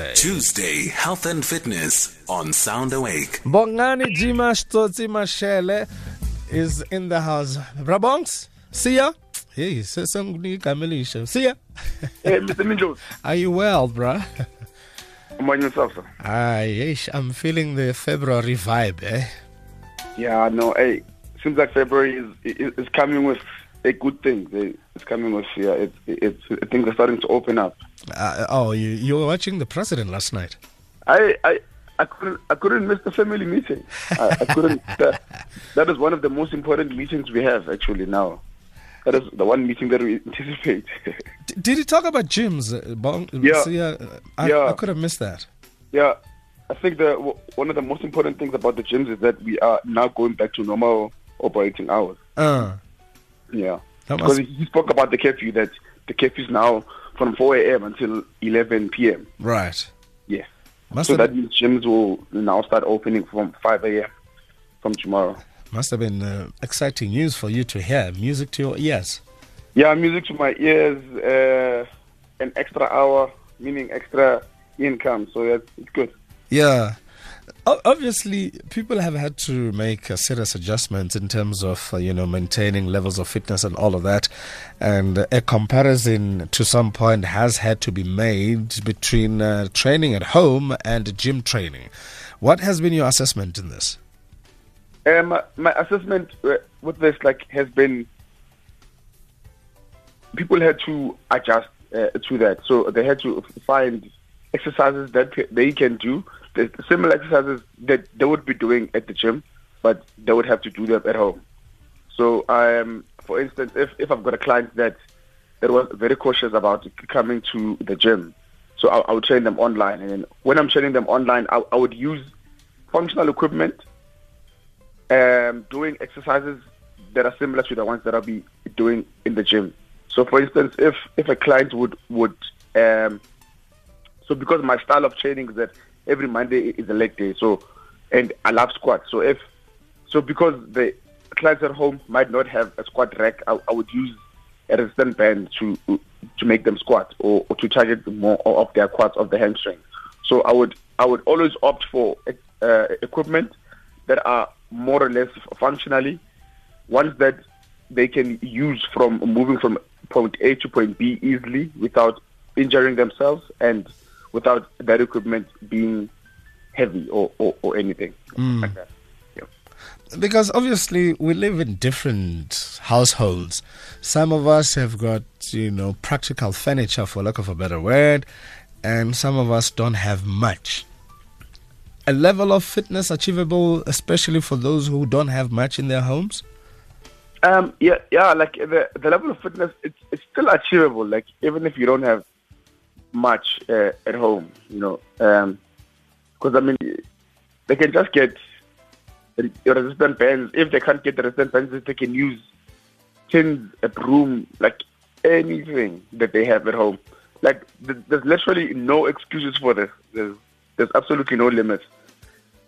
Tuesday. Tuesday, Health and Fitness on Sound Awake. Bongani Jimma Tsotsi Mashele is in the house. Brabongs, see ya. Hey, sesanguni kamilisha. See ya. Hey, Mr. Minjos. Are you well, bruh? I'm on yourself, sir. Ah, yes, I'm feeling the February vibe, eh? Yeah, no, hey, seems like February is, is, is coming with a good thing. It's coming with, yeah, it's, it's, things are starting to open up. Uh, oh, you, you were watching the president last night? I, I, I couldn't, I couldn't miss the family meeting. I, I couldn't. that, that is one of the most important meetings we have actually now. That is the one meeting that we anticipate. Did he talk about gyms? Uh, Bong? Yeah. So, yeah, I, Yeah. I could have missed that. yeah, I think the w- one of the most important things about the gyms is that we are now going back to normal operating hours. Uh, Yeah. that Because must, he spoke about the curfew, that the curfew is now from 4 a.m. until 11 p.m. right. Yeah. Must so have, that means gyms will now start opening from 5 a.m. from tomorrow. must have been uh, exciting news for you to hear. Music to your ears. Yeah, music to my ears, uh, an extra hour, meaning extra income. So that's it's good. Yeah. Obviously, people have had to make uh, serious adjustments in terms of, uh, you know, maintaining levels of fitness and all of that. And a comparison to some point has had to be made between uh, training at home and gym training. What has been your assessment in this? Um, my- assessment uh, with this like has been people had to adjust uh, to that. So they had to find exercises that they can do, similar exercises that they would be doing at the gym, but they would have to do them at home. So, um, for instance, if, if I've got a client that that was very cautious about coming to the gym, so I, I would train them online, and when I'm training them online, I, I would use functional equipment um, doing exercises that are similar to the ones that I'll be doing in the gym. So, for instance, if if a client would would um, so because my style of training is that every Monday is a leg day, so and I love squats. So if so because the clients at home might not have a squat rack, I, I would use a resistance band to to make them squat or, or to target more of their quads of the hamstring. So I would I would always opt for uh, equipment that are more or less functionally ones that they can use from moving from point A to point B easily without injuring themselves and without that equipment being heavy or, or, or anything like that. Yeah. Because obviously we live in different households. Some of us have got, you know, practical furniture for lack of a better word, and some of us don't have much. A level of fitness achievable, especially for those who don't have much in their homes? Um, yeah, yeah, like the the level of fitness, it's it's still achievable. Like even if you don't have much uh, at home, you know, because I mean, they can just get resistant bands. If they can't get the resistant bands, they can use tins, a broom, like anything that they have at home. Like th- there's literally no excuses for this. There's there's absolutely no limits.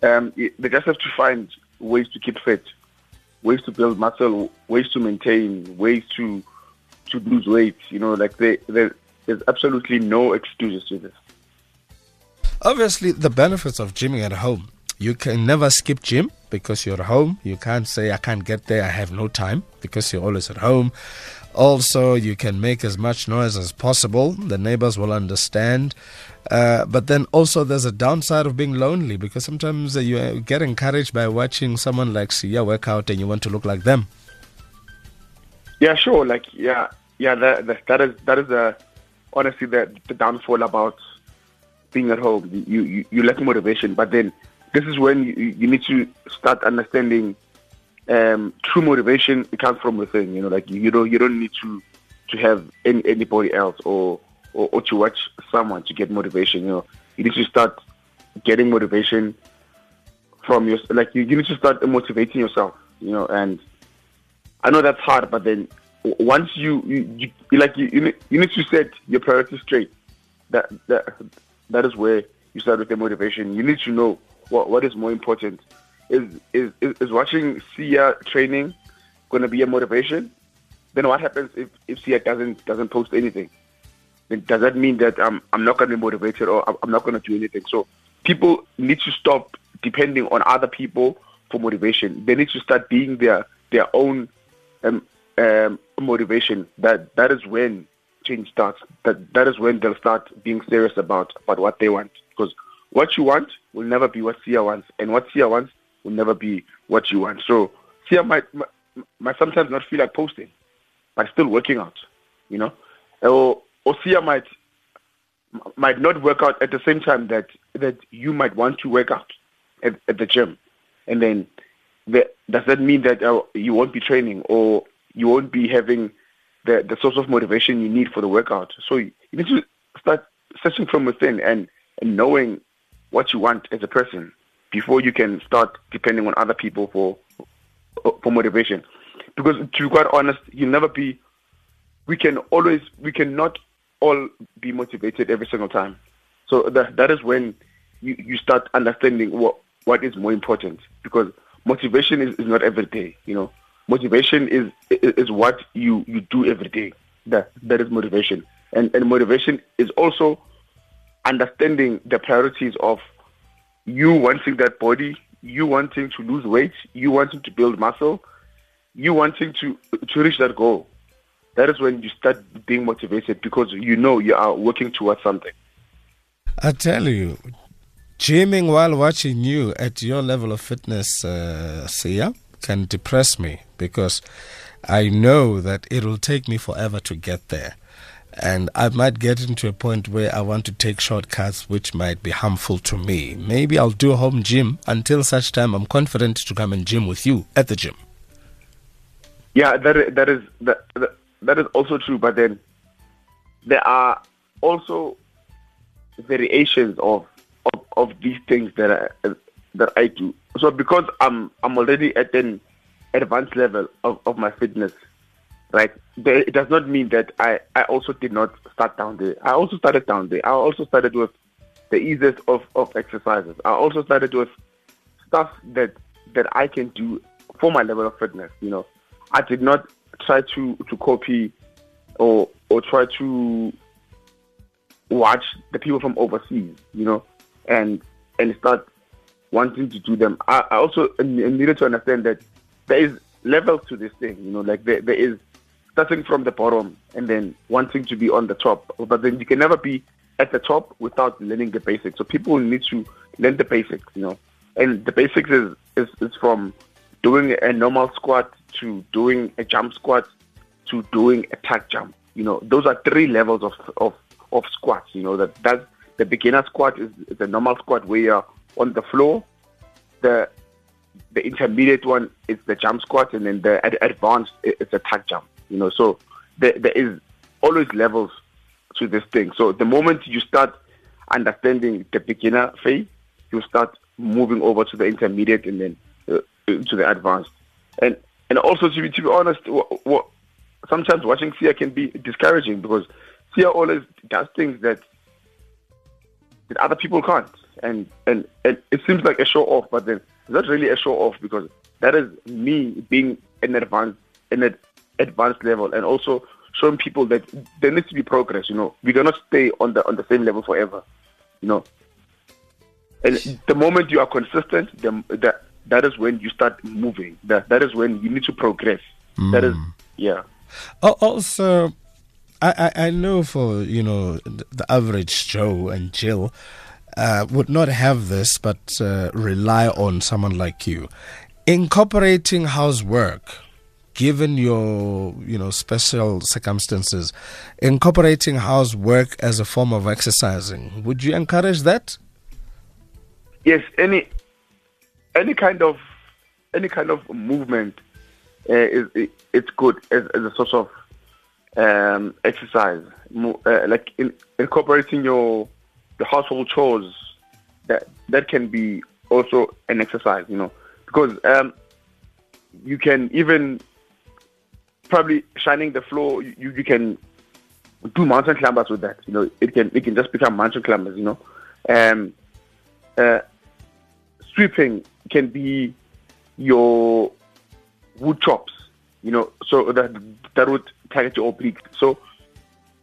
Um, they just have to find ways to keep fit ways to build muscle, ways to maintain, ways to to lose weight. You know, like they, they, there's absolutely no excuses to this. Obviously, the benefits of gymming at home. You can never skip gym because you're at home. You can't say, I can't get there, I have no time because you're always at home. Also, you can make as much noise as possible. The neighbors will understand. Uh, but then also, there's a downside of being lonely because sometimes you uh, get encouraged by watching someone like Siya work out and you want to look like them. Yeah, sure. Like, yeah, yeah. That that, that is that is the honestly the the downfall about being at home. You you, you lack motivation, but then this is when you, you need to start understanding um, true motivation. It comes from within. You know, like you, you don't you don't need to to have any anybody else or, or or to watch someone to get motivation. You know, you need to start getting motivation from your like you, you need to start motivating yourself. You know, and I know that's hard, but then once you you, you like you you need, to set your priorities straight. That that that is where you start with the motivation. You need to know what what is more important. Is is is, watching Siya training going to be a motivation? Then what happens if if Siya doesn't doesn't post anything? then does that mean that um, I'm not going to be motivated or I'm not going to do anything? So people need to stop depending on other people for motivation. They need to start being their their own um, um, motivation. That that is when change starts. That that is when they'll start being serious about about what they want. Because what you want will never be what Siya wants, and what Siya wants will never be what you want. So Siya might might sometimes not feel like posting, but still working out. You know, or or Siya might might not work out at the same time that that you might want to work out at, at the gym, and then the, does that mean that uh, you won't be training or you won't be having the the source of motivation you need for the workout? So you need to start searching from within and and knowing what you want as a person before you can start depending on other people for for motivation. Because to be quite honest, you'll never be. We can always we cannot all be motivated every single time. So that that is when you, you start understanding what what is more important because motivation is, is not every day, you know. Motivation is is what you, you do every day. That that is motivation. And and motivation is also understanding the priorities of you wanting that body, you wanting to lose weight, you wanting to build muscle, you wanting to to reach that goal. That is when you start being motivated because you know you are working towards something. I tell you, gymming while watching you at your level of fitness, uh, can depress me because I know that it will take me forever to get there. And I might get into a point where I want to take shortcuts which might be harmful to me. Maybe I'll do a home gym until such time I'm confident to come and gym with you at the gym. Yeah, that that is that, that, that is also true. But then there are also variations of of, of these things that I, that I do. So because I'm I'm already at an advanced level of, of my fitness, right? It does not mean that I, I also did not start down there. I also started down there. I also started with the easiest of, of exercises. I also started with stuff that that I can do for my level of fitness. You know, I did not try to to copy or or try to watch the people from overseas. You know, and and start wanting to do them. I, I also needed to understand that there is levels to this thing. You know, like there, there is starting from the bottom and then wanting to be on the top. But then you can never be at the top without learning the basics. So people need to learn the basics, you know. And the basics is, is, is from doing a normal squat to doing a jump squat to doing a tuck jump. You know, those are three levels of, of, of squats, you know, that that's the beginner squat is, is a normal squat where you're on the floor. The the intermediate one is the jump squat, and then the ad- advanced is a tuck jump. You know, so there, there is always levels to this thing. So the moment you start understanding the beginner phase, you start moving over to the intermediate and then uh, to the advanced. And and also to be to be honest, sometimes watching Siya can be discouraging because Siya always does things that that other people can't. And, and and it seems like a show off, but then it's not really a show off because that is me being an advanced an advanced level and also showing people that there needs to be progress. You know, we cannot stay on the on the same level forever. You know, and the moment you are consistent, the, that that is when you start moving. That that is when you need to progress. Mm. That is mm. yeah. Also, I, I know for you know the average Joe and Jill uh, would not have this, but uh, rely on someone like you. Incorporating housework, given your you know special circumstances, incorporating housework as a form of exercising, would you encourage that? Yes, any any kind of any kind of movement uh, is it, it's good as, as a source of um, exercise, uh, like in, incorporating your the household chores. That that can be also an exercise, you know, because um, you can even probably shining the floor. You, you can do mountain climbers with that. You know, it can it can just become mountain climbers. You know, um, uh, sweeping can be your wood chops. You know, so that that would target your oblique. So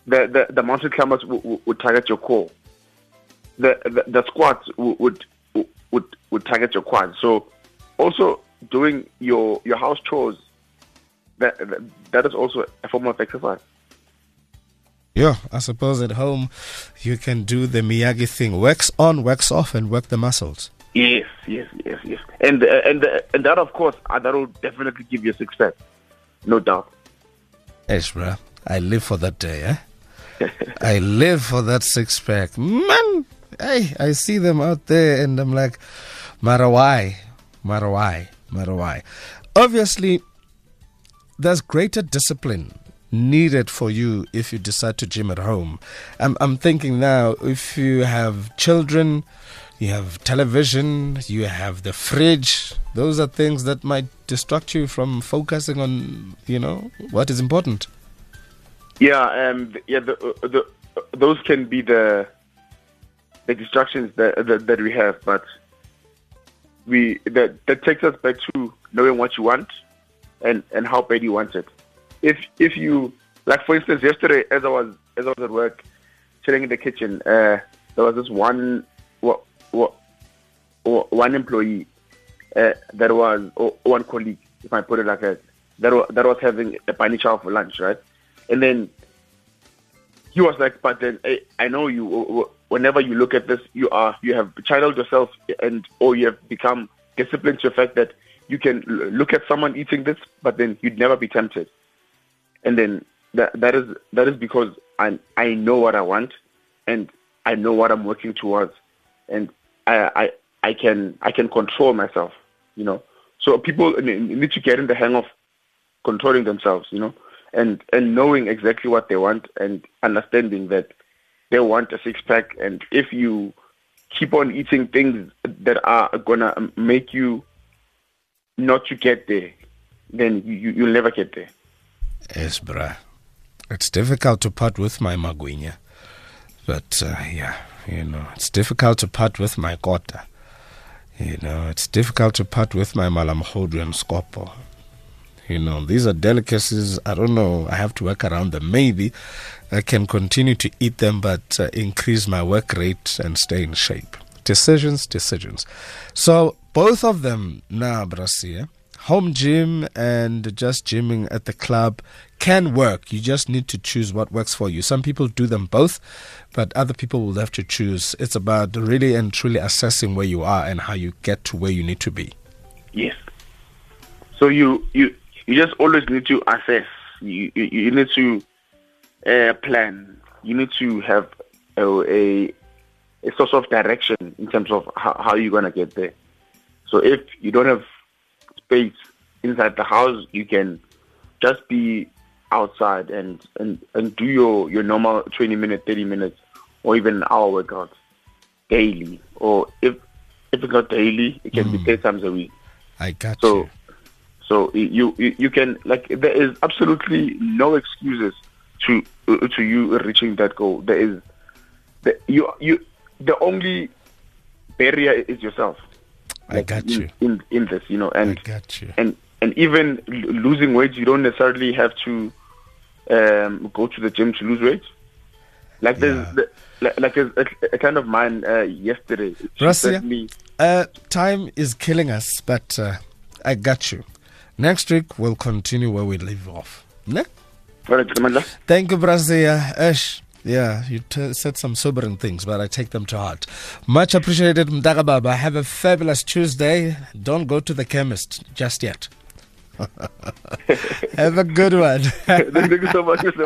the, the, the mountain climbers would, would target your core. The, the, the squats would, would, would, target your quads. So also doing your, your house chores, that, that is also a form of exercise. Yeah, I suppose at home you can do the Miyagi thing: wax on, wax off, and work the muscles. Yes, yes, yes, yes, and uh, and uh, and that of course uh, that will definitely give you pack, no doubt. Yes, bro. I live for that day, eh? I live for that six pack. Man, hey, I see them out there and I'm like, matter why, matter. Obviously, there's greater discipline needed for you if you decide to gym at home. I'm, I'm thinking now, if you have children, you have television, you have the fridge, those are things that might distract you from focusing on, you know, what is important. Yeah, um, yeah, the, the, those can be the the distractions that, that, that we have, but we that that takes us back to knowing what you want and and how bad you want it. If if you like, for instance, yesterday as I was as I was at work, chilling in the kitchen, uh, there was this one what, what, one employee uh, that was or one colleague, if I put it like that, that was, that was having a chow for lunch, right? And then he was like, but then hey, I know you. Whenever you look at this, you are you have channeled yourself and or you have become disciplined to the fact that you can look at someone eating this, but then you'd never be tempted. And then that that is that is because I I know what I want, and I know what I'm working towards, and I I I can I can control myself, you know. So people need to get in the hang of controlling themselves, you know and and knowing exactly what they want and understanding that they want a six pack and if you keep on eating things that are gonna make you not to get there then you, you'll never get there. Yes bruh. It's difficult to part with my magwinya but uh, yeah you know it's difficult to part with my kota. You know it's difficult to part with my malamhodri and you know, these are delicacies. I don't know. I have to work around them. Maybe I can continue to eat them, but uh, increase my work rate and stay in shape. Decisions, decisions. So both of them now, Brasia, home gym and just gymming at the club can work. You just need to choose what works for you. Some people do them both, but other people will have to choose. It's about really and truly assessing where you are and how you get to where you need to be. Yes. So you you you just always need to assess. You you, you need to uh, plan. You need to have a, a, a source of direction in terms of how, how you're gonna get there. So if you don't have space inside the house, you can just be outside and, and, and do your, your normal 20 minute, 30 minutes, or even an hour workout daily. Or if if it's not daily, it can mm. be 10 times a week. I got so, you. So you, you can like there is absolutely no excuses to uh, to you reaching that goal. There is the, you you the only barrier is yourself. I got in, you in in this, you know, and I got you. And and even losing weight, you don't necessarily have to um, go to the gym to lose weight. Like there's yeah. the, like, like a, a, kind of mine uh, yesterday. Russia, uh, time is killing us, but uh, I got you. Next week, we'll continue where we leave off. Ne? Thank you, Brazia. Ash. Yeah, you t- said some sobering things, but I take them to heart. Much appreciated, Mdaga Baba. Have a fabulous Tuesday. Don't go to the chemist just yet. Have a good one. Thank you so much, Mr.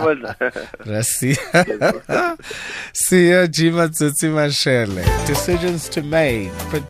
Rasi. See you, Jimma Tsotsi Mashele. Decisions to make.